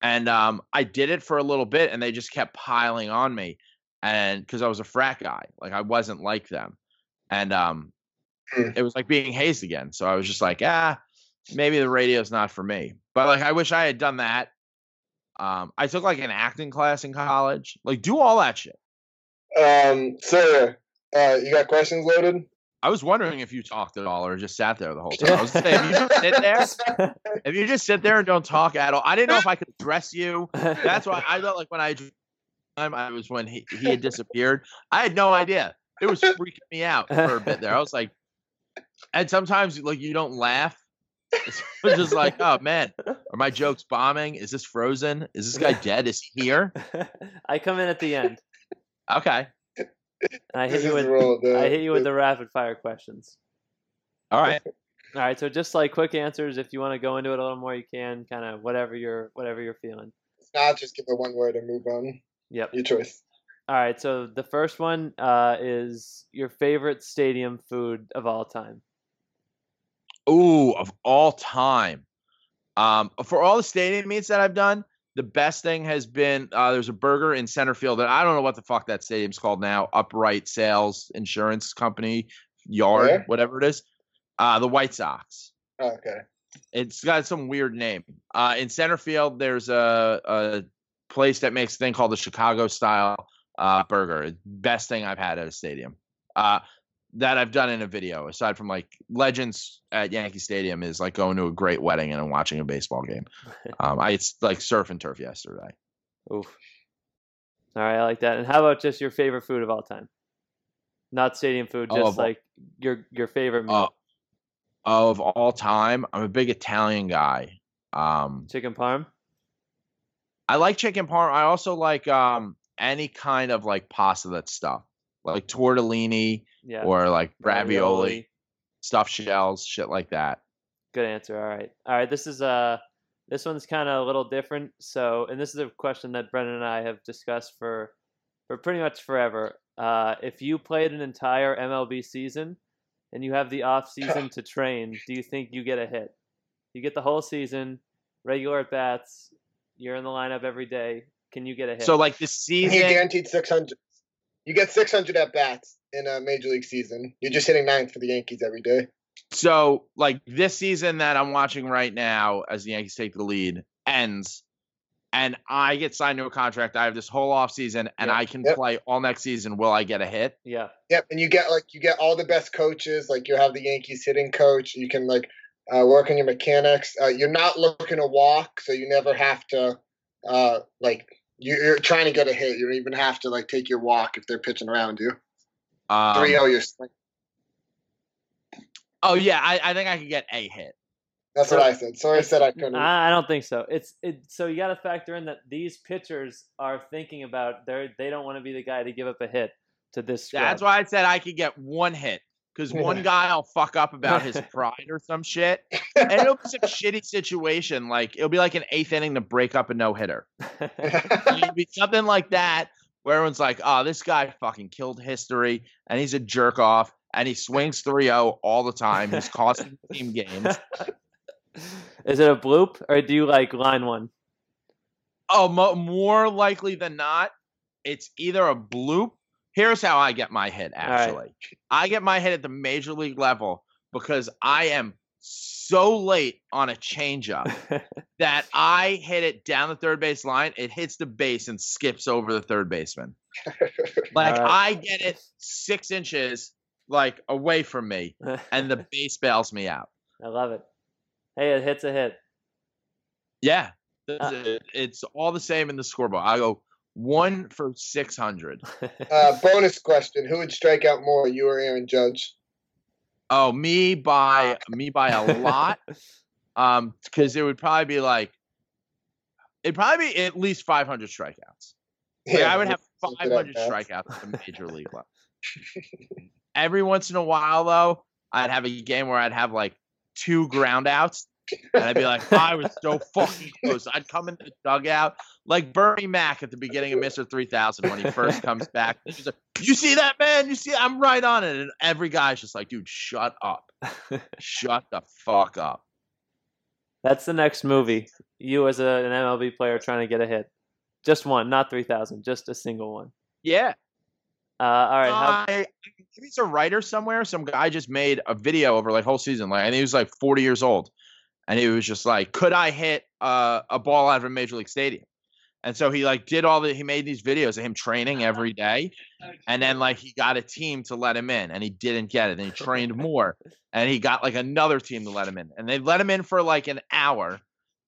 And um, I did it for a little bit, and they just kept piling on me, and because I was a frat guy, like I wasn't like them, and um, Hmm. it was like being hazed again. So I was just like, ah, maybe the radio's not for me. But like, I wish I had done that. Um, I took like an acting class in college. Like, do all that shit. Um, sir, uh, you got questions loaded? I was wondering if you talked at all or just sat there the whole time. I was gonna if you just sit (laughs) there, (laughs) if you just sit there and don't talk at all, I didn't know if I could address you. That's why I felt like when I time I was when he, he had disappeared. I had no idea. It was freaking me out for a bit there. I was like, and sometimes like you don't laugh. It's (laughs) just like, oh man, are my (laughs) jokes bombing? Is this frozen? Is this guy dead? Is he here? (laughs) I come in at the end. Okay, And I hit This you with the rule, I hit you with the- the rapid fire questions. all right. All right, so just like quick answers. If you want to go into it a little more, you can. Kind of whatever you're whatever you're feeling. It's not just give it one word and move on. Yep. Your choice. All right, so the first one uh, is your favorite stadium food of all time. Ooh, of all time. Um, for all the stadium eats that I've done, the best thing has been uh, there's a burger in center field that I don't know what the fuck that stadium's called now. Upright Sales Insurance Company Yard, Where? whatever it is. Uh, the White Sox. Okay. It's got some weird name. Uh, in center field, there's a, a place that makes a thing called the Chicago style uh, burger. It's Best thing I've had at a stadium. Uh, that I've done in a video, aside from like legends at Yankee Stadium, is like going to a great wedding and watching a baseball game. (laughs) Um, I it's like surf and turf yesterday. Oof. All right, I like that. And how about just your favorite food of all time? Not stadium food, Oh, just all- like your your favorite meal. Uh, of all time, I'm a big Italian guy. Um, Chicken parm. I like chicken parm. I also like um any kind of like pasta that's stuffed, like tortellini Yeah. or like ravioli, stuffed shells, shit like that. Good answer. All right. All right. This is uh this one's kind of a little different. So, and this is a question that Brendan and I have discussed for for pretty much forever. Uh, if you played an entire MLB season and you have the off season to train, do you think you get a hit? You get the whole season, regular at bats. You're in the lineup every day. Can you get a hit? So like the He season, guaranteed 600. You get 600 at bats in a major league season. You're just hitting ninth for the Yankees every day. so like this season that I'm watching right now as the Yankees take the lead ends and I get signed to a contract. I have this whole off season and Yep, I can yep. play all next season. Will I get a hit? yeah. Yep, and you get like you get all the best coaches. Like you have the Yankees hitting coach. You can like uh, work on your mechanics. Uh, you're not looking to walk, so you never have to uh, like you- you're trying to get a hit. You don't even have to like take your walk if they're pitching around you. Um, Three zero, you're swing- oh yeah, I, I think I could get a hit. That's what I said. Sorry, I said I couldn't. I, I don't think so. It's it. So you got to factor in that these pitchers are thinking about they they don't want to be the guy to give up a hit to this. Scrub. That's why I said I could get one hit because one guy will fuck up about his (laughs) pride or some shit, and it'll be some shitty situation. Like it'll be like an eighth inning to break up a no hitter. It'll be something like that where everyone's like, "Oh, this guy fucking killed history, and he's a jerk off, and he swings 3-0 all the time. He's costing team games." Is it a bloop or do you like line one? Oh, mo- more likely than not, it's either a bloop. Here's how I get my hit. right. Actually, I get my hit at the major league level because I am so late on a changeup (laughs) that I hit it down the third base line. It hits the base and skips over the third baseman. (laughs) Like Alright. I get it six inches like away from me, and the (laughs) base bails me out. I love it. Hey, it hits a hit. Yeah, Uh, it's all the same in the scoreboard. I go one for six hundred. (laughs) Uh, bonus question: Who would strike out more, you or Aaron Judge? Oh, me by me by a (laughs) lot. Um, because it would probably be like it'd probably be at least five hundred strikeouts. Like, I would have let's look it 500 strikeouts at the major (laughs) league level. Every once in a while, though, I'd have a game where I'd have like two ground outs, and I'd be like, (laughs) I was so fucking close. I'd come in the dugout like Bernie Mac at the beginning of Mr. 3000 when he first (laughs) comes back. He's like, you see that, man? You see, I'm right on it. And every guy's just like, dude, shut up. Shut the fuck up. That's the next movie. You as a, an MLB player trying to get a hit. Just one, not 3,000, just a single one. Yeah. Uh, all right. How, I, maybe it's a writer somewhere. Some guy just made a video over like whole season, like, and he was like 40 years old, and he was just like, "Could I hit uh, a ball out of a major league stadium?" And so he like did all the he made these videos of him training every day, and then like he got a team to let him in, and he didn't get it, and he (laughs) trained more, and he got like another team to let him in, and they let him in for like an hour,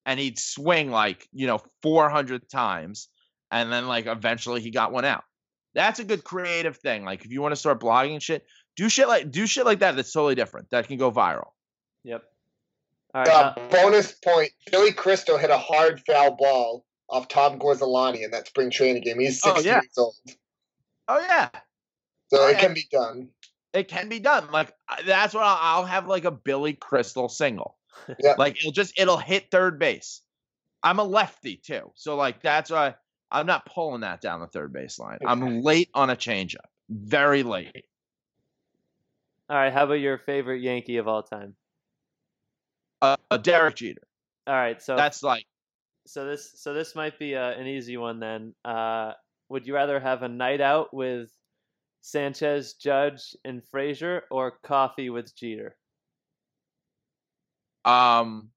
and he'd swing like you know 400 times, and then like eventually he got one out. That's a good creative thing. Like if you want to start blogging and shit, do shit like do shit like that. That's totally different. That can go viral. yep. All right. Uh, how- bonus point: Billy Crystal hit a hard foul ball off Tom Gorzelanny in that spring training game. He's Oh, 60 yeah. years old, Oh yeah, so Oh, it yeah. can be done. it can be done. Like that's what I'll, I'll have like a Billy Crystal single. (laughs) Yeah. Like it'll just it'll hit third base. I'm a lefty too, so like that's why I'm not pulling that down the third base line. I'm late on a changeup, very late. all right. How about your favorite Yankee of all time? Uh, Derek Jeter. All right. So That's like so this so this might be uh, an easy one then. Uh, would you rather have a night out with Sanchez, Judge, and Frazier, or coffee with Jeter? Um,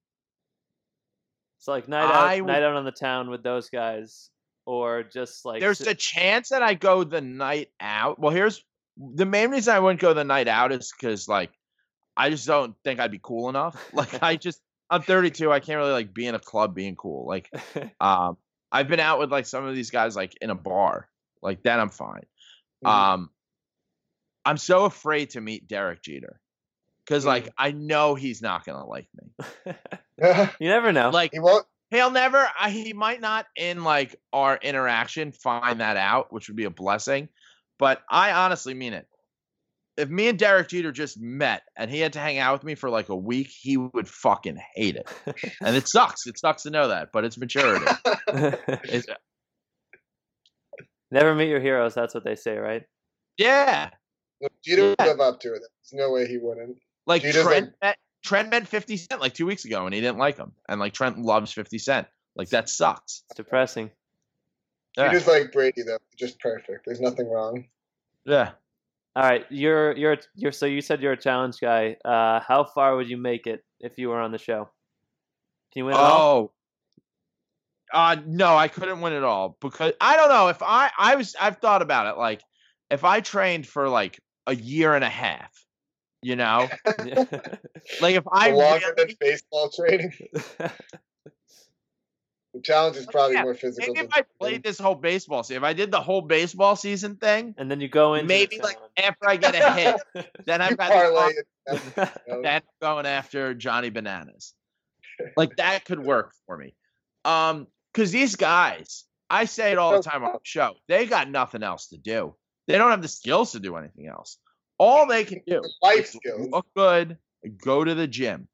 It's like night out, I night out on the town with those guys, or just like there's a chance that I go the night out. Well, here's the main reason I wouldn't go the night out is because like I just don't think I'd be cool enough. (laughs) Like I just I'm 32. I can't really like be in a club being cool. Like (laughs) um I've been out with like some of these guys like in a bar. Like then I'm fine. Mhm. Um I'm so afraid to meet Derek Jeter. Cause Mm. like I know he's not gonna like me. (laughs) you never know. Like he won't. He'll never. I, he might not in like our interaction find that out, which would be a blessing. But I honestly mean it. If me and Derek Jeter just met and he had to hang out with me for like a week, he would fucking hate it. And it sucks. It sucks to know that, but it's maturity. (laughs) It's, never meet your heroes. That's what they say, right? yeah, Jeter would live up to it. There's no way he wouldn't. like Jeter's Trent. like- met, Trent met Fifty Cent like two weeks ago, and he didn't like him. And like Trent loves Fifty Cent. Like that sucks. It's depressing. Yeah. Jeter's like Brady though, just perfect. There's nothing wrong. Yeah. All right, you're you're you're so you said you're a challenge guy. Uh, how far would you make it if you were on the show? Can you win it all? Oh. Uh no, I couldn't win it all because I don't know if I I was I've thought about it like if I trained for like a year and a half, you know, (laughs) like if (laughs) I Longer than baseball training. (laughs) The challenge is probably Yeah, more physical. maybe if than- I played this whole baseball season, if I did the whole baseball season thing, and then you go in, maybe like after I get a hit, (laughs) then I've got parlay the you know? then going after Johnny Bananas. (laughs) Like that could work for me. Um, because these guys, I say it all the time on the show, they got nothing else to do. They don't have the skills to do anything else. All they can do Life is skills. look good, go to the gym,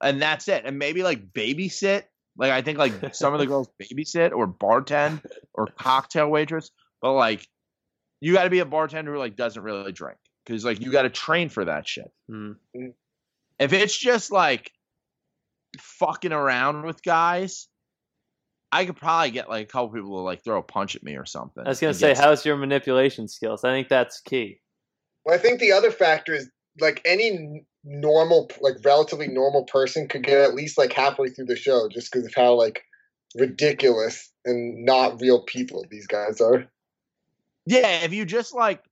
and that's it. And maybe like babysit. Like I think like some of the girls (laughs) babysit or bartend or cocktail waitress, but like you got to be a bartender who like doesn't really drink because like you got to train for that shit. Hmm. If it's just like fucking around with guys, I could probably get like a couple people to like throw a punch at me or something. I was gonna say, how's your manipulation skills? I think that's key. Well, I think the other factor is like any normal, like relatively normal person could get at least like halfway through the show just because of how like ridiculous and not real people these guys are. Yeah, if you just like,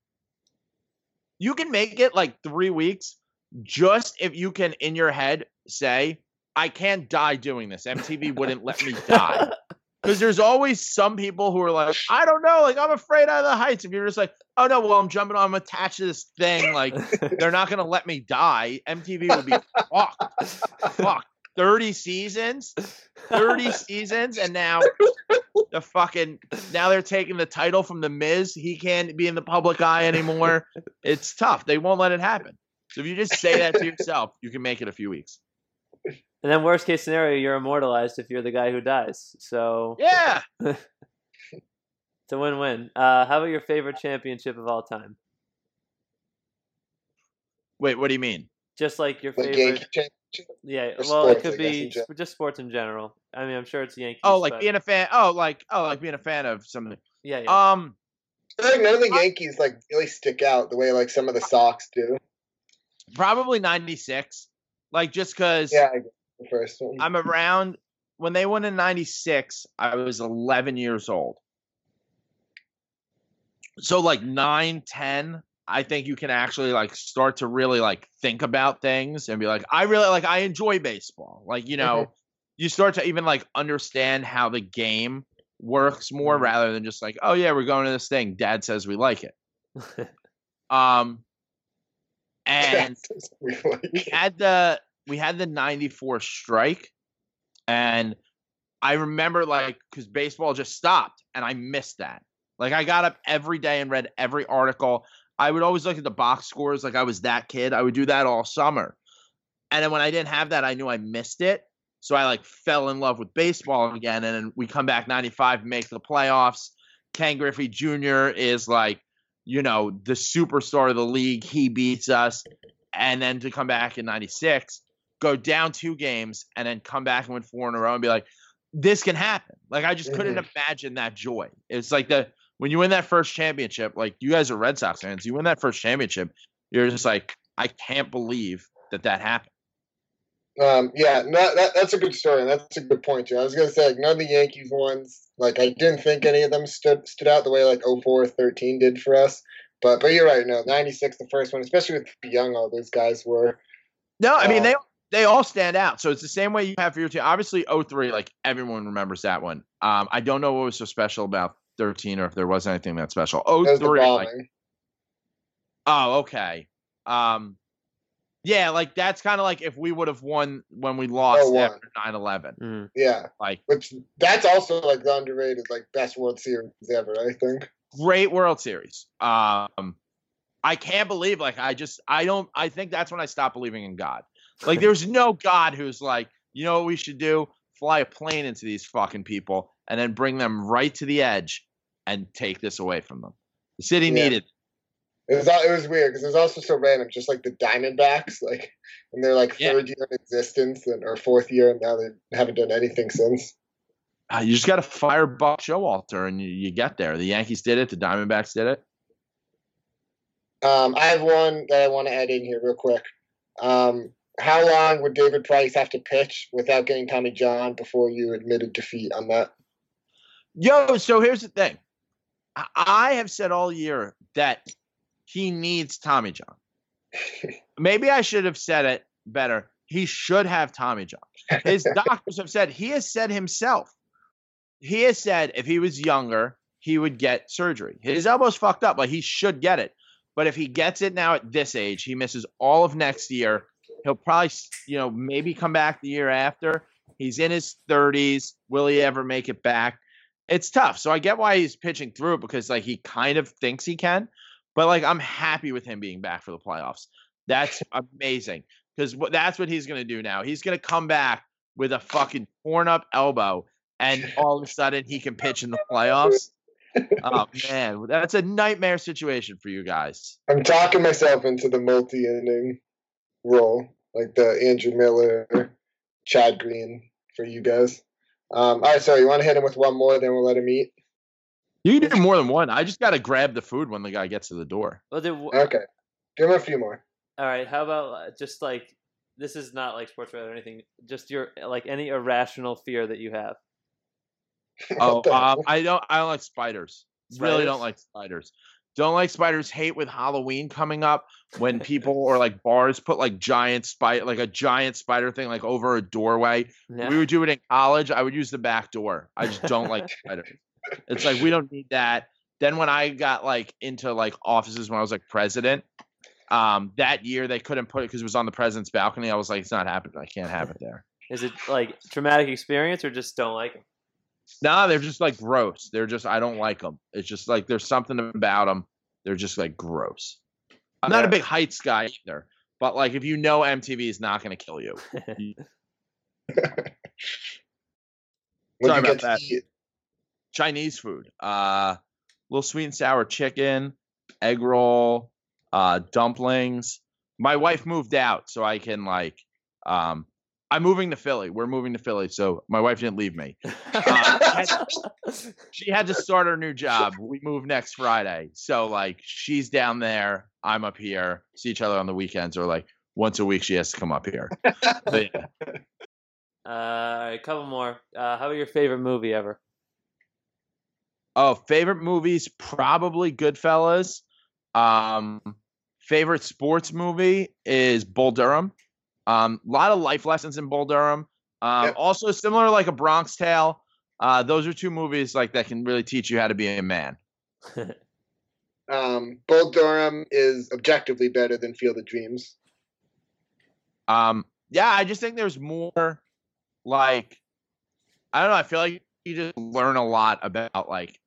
you can make it like three weeks just if you can in your head say, I can't die doing this. MTV wouldn't let me die. (laughs) Because there's always some people who are like, I don't know, like I'm afraid of the heights. If you're just like, oh no, well I'm jumping, I'm attached to this thing, like (laughs) they're not gonna let me die. MTV would be fucked. Fuck. 30 seasons, 30 seasons, and now the fucking now they're taking the title from the Miz. He can't be in the public eye anymore. It's tough. They won't let it happen. So if you just say that to yourself, you can make it a few weeks. And then worst case scenario, you're immortalized if you're the guy who dies. So Yeah. (laughs) it's a win-win. Uh, how about your favorite championship of all time? Wait, what do you mean? Just like your Like favorite. Yankee championship. Yeah, or well, it sports, I could guess, be in gen- sp- just sports in general. I mean, I'm sure it's Yankees. Oh, like but- being a fan. Oh, like oh, like being a fan of something. yeah, yeah. Um, I feel like none of the Yankees like really stick out the way like some of the Sox do. probably 96. Like just because Yeah, I guess the first one. I'm around when they won in 96, I was 11 years old. So like 9, 10, I think you can actually like start to really like think about things and be like, I really like I enjoy baseball. Like, you know, you start to even like understand how the game works more Mhm. rather than just like, oh yeah, we're going to this thing. Dad says we like it. (laughs) Um and We like it. had the we had the 94 strike and i remember like because baseball just stopped and i missed that. Like i got up every day and read every article. I would always look at the box scores like i was that kid. I would do that all summer. And then when i didn't have that i knew i missed it. So i like fell in love with baseball again and then we come back 95 make the playoffs. Ken griffey jr is like you know the superstar of the league. He beats us. And then to come back in 96 go down two games and then come back and win four in a row and be like this can happen like i just couldn't imagine that joy it's like the when you win that first championship like you guys are red sox fans you win that first championship you're just like i can't believe that that happened Um, yeah, no, that, that's a good story. And that's a good point too. I was gonna say like none of the Yankees ones, like I didn't think any of them stood stood out the way like 04, 13 did for us. But but you're right. No, '96, the first one, especially with young all those guys were. No, I mean Uh, they they all stand out. So it's the same way you have for your team. Obviously, 03, like everyone remembers that one. Um, I don't know what was so special about 13 or if there was anything that special. That 03, like, oh, okay. Um, yeah, like that's kind of like if we would have won when we lost 01. after 9 11. Mm. yeah, Like, which that's also like the underrated like best World Series ever. I think. great World Series. Um, I can't believe, like, I just, I don't, I think that's when I stopped believing in God. Like, there's no God who's like, you know what we should do? Fly a plane into these fucking people and then bring them right to the edge and take this away from them. The city Yeah. needed. It was it was weird because it was also so random, just like the Diamondbacks, like and they're like Yeah. third year in existence and or fourth year, and now they haven't done anything since. Uh, you just got to fire Buck Showalter and you, you get there. The Yankees did it. The Diamondbacks did it. Um, I have one that I want to add in here real quick. Um, how long would David Price have to pitch without getting Tommy John before you admitted defeat on that? Yo, so here's the thing. I- have said all year that he needs Tommy John. (laughs) Maybe I should have said it better. He should have Tommy John. His (laughs) doctors have said he has said himself. He has said if he was younger, he would get surgery. His elbow's fucked up, but he should get it. But if he gets it now at this age, he misses all of next year. He'll probably, you know, maybe come back the year after. He's in his 30s. Will he ever make it back? It's tough. So I get why he's pitching through it because like he kind of thinks he can. But like I'm happy with him being back for the playoffs. That's amazing because that's what he's gonna do now. He's gonna come back with a fucking torn up elbow, and (laughs) all of a sudden he can pitch in the playoffs. Oh man, that's a nightmare situation for you guys. I'm talking myself into the multi-inning role, like the Andrew Miller, Chad Green for you guys. Um, all right, so you want to hit him with one more, then we'll let him eat. You can do more than one. I just got to grab the food when the guy gets to the door. Well, then, wh- Okay, give him a few more. all right. How about uh, just like this is not like sports related or anything. Just your like any irrational fear that you have. Oh, (laughs) um. I don't. I don't like spiders. Really don't like spiders. Don't like spiders. Hate with Halloween coming up when people or like bars put like giant spider, like a giant spider thing, like over a doorway. We would do it in college. I would use the back door. I just don't like (laughs) spiders. It's like we don't need that. Then when I got like into like offices when I was like president, um, that year they couldn't put it because it was on the president's balcony. I was like, it's not happening. I can't have it there. Is it like traumatic experience or just don't like them? No, they're just like gross. They're just I don't like them. It's just like there's something about them. They're just like gross. I'm not a big heights guy either, but like if you know MTV is not going to kill (laughs) you, Sorry about that. Chinese food, uh, little sweet and sour chicken, egg roll, uh, dumplings. My wife moved out, so I can like. Um, I'm moving to Philly. We're moving to Philly, so my wife didn't leave me. (laughs) Uh, she had to start her new job. We move next Friday. So like she's down there, I'm up here, see each other on the weekends or like once a week she has to come up here. But yeah. (laughs) Uh, all right, a couple more. Uh, how about your favorite movie ever? Oh, favorite movies probably Goodfellas. Um favorite sports movie is Bull Durham. Um a lot of life lessons in Bull Durham. Um Yep. also similar like a Bronx Tale. Uh those are two movies like that can really teach you how to be a man. (laughs) um, Bull Durham is objectively better than Field of Dreams. Um, yeah, I just think there's more like I don't know, I feel like you just learn a lot about like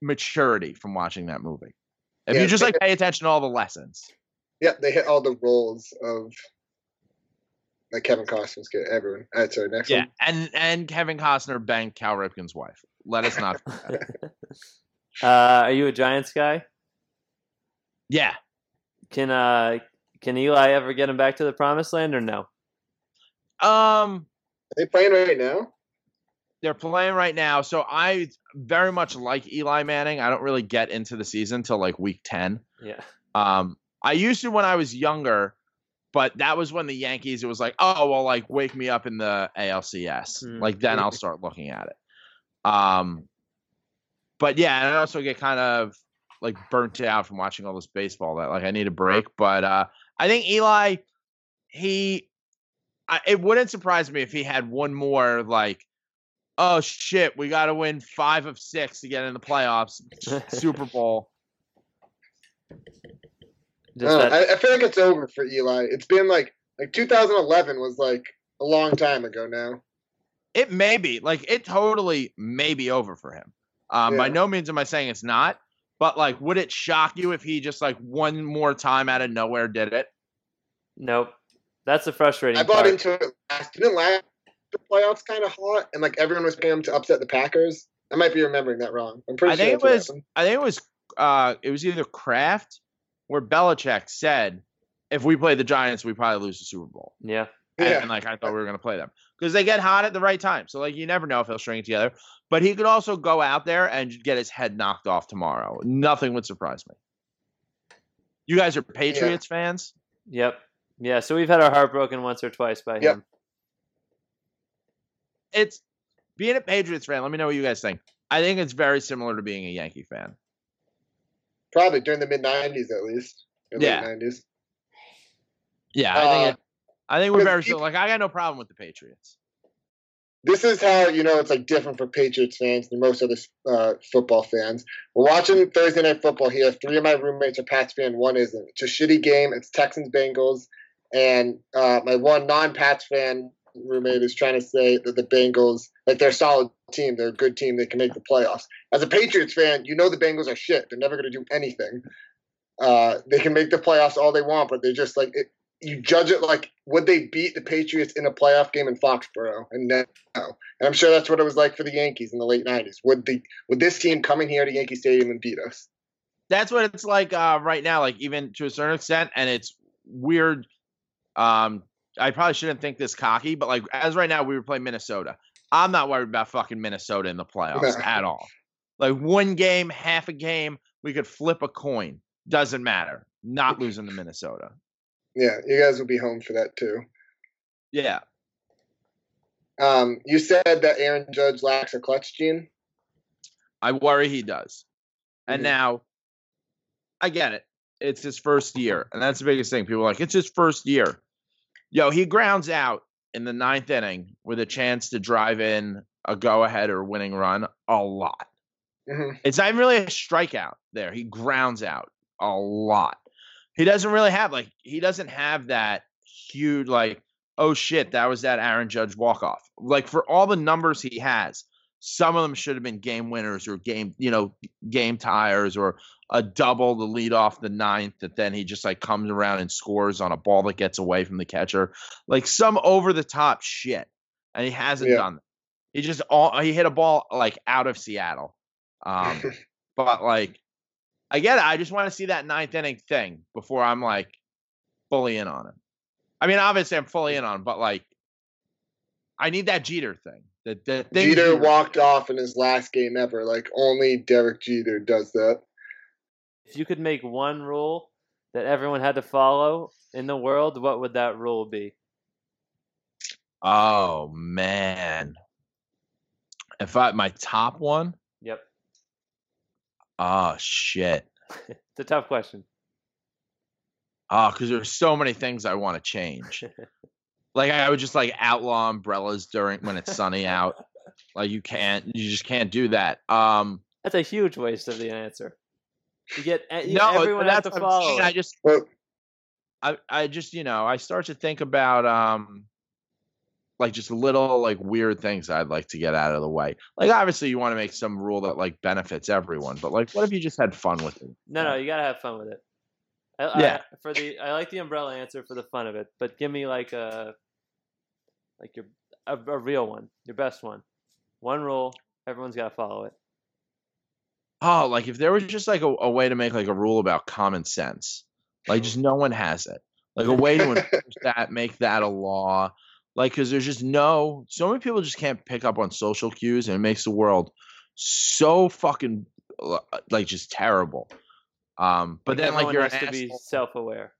maturity from watching that movie. If Yeah, you just like pay attention to all the lessons. Yeah, they hit all the roles of like Kevin Costner's good. Everyone. All right, sorry, next Yeah, one. and and Kevin Costner banged Cal Ripken's wife. Let us not. (laughs) uh, are you a Giants guy? yeah, Can uh can Eli ever get him back to the promised land or no? um, Are they playing right now? they're playing right now, so I very much like Eli Manning. I don't really get into the season till like week ten. Yeah. Um, I used to when I was younger. But that was when the Yankees. It was like, oh well, like wake me up in the ALCS. Mm. Like then I'll start looking at it. Um, but yeah, and I also get kind of like burnt out from watching all this baseball. That like I need a break. But uh, I think Eli, he, I, it wouldn't surprise me if he had one more like. Oh shit! We got to win five of six to get in the playoffs, (laughs) Super Bowl. Just Uh, that, I, I feel like it's over for Eli. It's been like like 2011 was like a long time ago now. It may be like it totally may be over for him. Um, By no means am I saying it's not, but like, would it shock you if he just like one more time out of nowhere did it? nope. That's the frustrating I bought part. into it last. Didn't last the playoffs kind of hot, and like everyone was paying him to upset the Packers. I might be remembering that wrong. I'm pretty I sure think it was. happened. I think it was. Uh, it was either Kraft or Belichick said, if we play the Giants, we probably lose the Super Bowl. yeah. And, Yeah. and, like I thought we were going to play them because they get hot at the right time. So like you never know if he'll string it together. But he could also go out there and get his head knocked off tomorrow. Nothing would surprise me. You guys are Patriots fans. Yep. Yeah. So we've had our heart broken once or twice by Yep. him. It's being a Patriots fan. Let me know what you guys think. I think it's very similar to being a Yankee fan. Probably during the mid 90s at least. Yeah. 90s. Yeah, I Uh, think. It, I think we're because very people- like. I got no problem with the Patriots. This is how you know it's like different for Patriots fans than most other uh, football fans. We're watching Thursday night football here. Three of my roommates are Pats fan. One isn't. It's a shitty game. It's Texans Bengals, and uh, my one non-Pats fan roommate is trying to say that the Bengals, like they're a solid team, they're a good team, they can make the playoffs. As a Patriots fan, you know the Bengals are shit. They're never going to do anything. Uh, they can make the playoffs all they want, but they're just like it, you judge it like would they beat the Patriots in a playoff game in Foxborough? And no. And I'm sure that's what it was like for the Yankees in the late '90s. Would the would this team come in here to Yankee Stadium and beat us? That's what it's like uh, right now. Like even to a certain extent, and it's weird. Um, I probably shouldn't think this cocky, but like as right now, we were playing Minnesota. I'm not worried about fucking Minnesota in the playoffs at all. Like one game, half a game, we could flip a coin. Doesn't matter. Not losing to Minnesota. Yeah, you guys will be home for that too. Yeah. Um, you said that Aaron Judge lacks a clutch gene. I worry he does. And Mhm. now I get it. It's his first year. And that's the biggest thing. People are like, it's his first year. Yo, he grounds out in the ninth inning with a chance to drive in a go ahead or winning run a lot. Mhm. It's not really a strikeout there. He grounds out a lot. He doesn't really have like he doesn't have that huge like oh shit that was that Aaron Judge walk off. Like for all the numbers he has, some of them should have been game winners or game you know game tires or a double to lead off the ninth that then he just like comes around and scores on a ball that gets away from the catcher. Like some over the top shit, and he hasn't Yeah. done that. He just all he hit a ball like out of Seattle. Um, (laughs) but like, I get it. I just want to see that ninth inning thing before I'm like fully in on him. I mean, obviously I'm fully in on him, but like, I need that Jeter thing. The, the thing Jeter walked off in his last game ever. Like only Derek Jeter does that. If you could make one rule that everyone had to follow in the world, what would that rule be? Oh man, if I my top one, Yep. oh shit. (laughs) It's a tough question. Oh, because there's so many things I want to change. like I would just like outlaw umbrellas during when it's sunny out. (laughs) Like you can't, you just can't do that. Um, That's a huge waste of the answer. You get you- no, everyone has that's to what I'm follow. I just, I, I just, you know, I start to think about um, like just little like weird things I'd like to get out of the way. Like obviously you want to make some rule that like benefits everyone, but like what if you just had fun with it? No, no, you gotta have fun with it. I, Yeah. I, for the I like the umbrella answer for the fun of it, but give me like a like your a, a real one, your best one. One rule, everyone's got to follow it. Oh, like if there was just like a, a way to make like a rule about common sense, like just no one has it. Like a way to enforce (laughs) that, make that a law. Like, because there's just no, so many people just can't pick up on social cues, and it makes the world so fucking uh, like just terrible. Um, but then like you're has to be self-aware.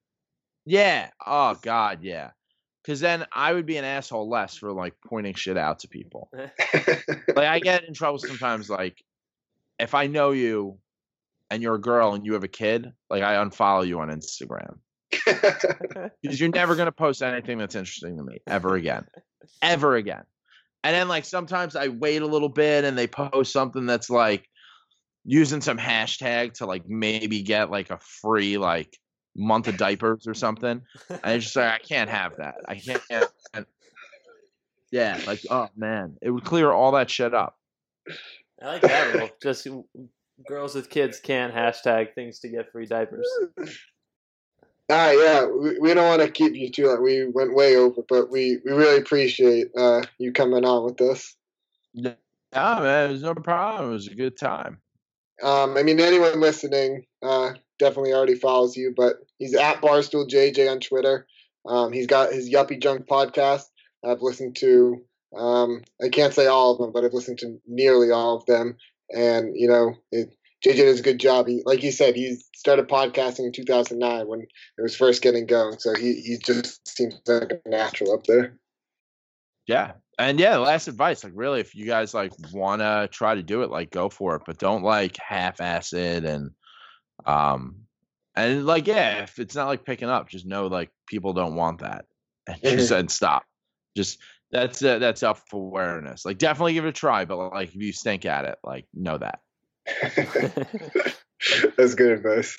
Yeah. Oh God, yeah. Because then I would be an asshole less for like pointing shit out to people. (laughs) like I get in trouble sometimes. Like if I know you and you're a girl and you have a kid, like I unfollow you on Instagram (laughs) because you're never gonna post anything that's interesting to me ever again, (laughs) ever again. And then like sometimes I wait a little bit and they post something that's like using some hashtag to like maybe get like a free like month of diapers or something. And it's just like I can't have that. I can't. (laughs) Yeah, like oh man, it would clear all that shit up. I like that rule. Just girls with kids can't hashtag things to get free diapers. All right, yeah, we, we don't want to keep you too long. We went way over, but we, we really appreciate uh, you coming on with us. Yeah, man, it was no problem. It was a good time. Um, I mean, anyone listening uh, definitely already follows you, but he's at Barstool JJ on Twitter. Um, he's got his Yuppie Junk podcast. I've listened to, um, I can't say all of them, but I've listened to nearly all of them. And, you know, it, JJ does a good job. He, like you said, he started podcasting in 2009 when it was first getting going. So he, he just seems like a natural up there. Yeah. And yeah, last advice, like really, if you guys like want to try to do it, like go for it, but don't like half ass it and, um, and like, yeah, if it's not like picking up, just know like people don't want that (laughs) and just (laughs) and stop. Just that's uh, that's self awareness. Like definitely give it a try, but like if you stink at it, like know that. (laughs) That's good advice.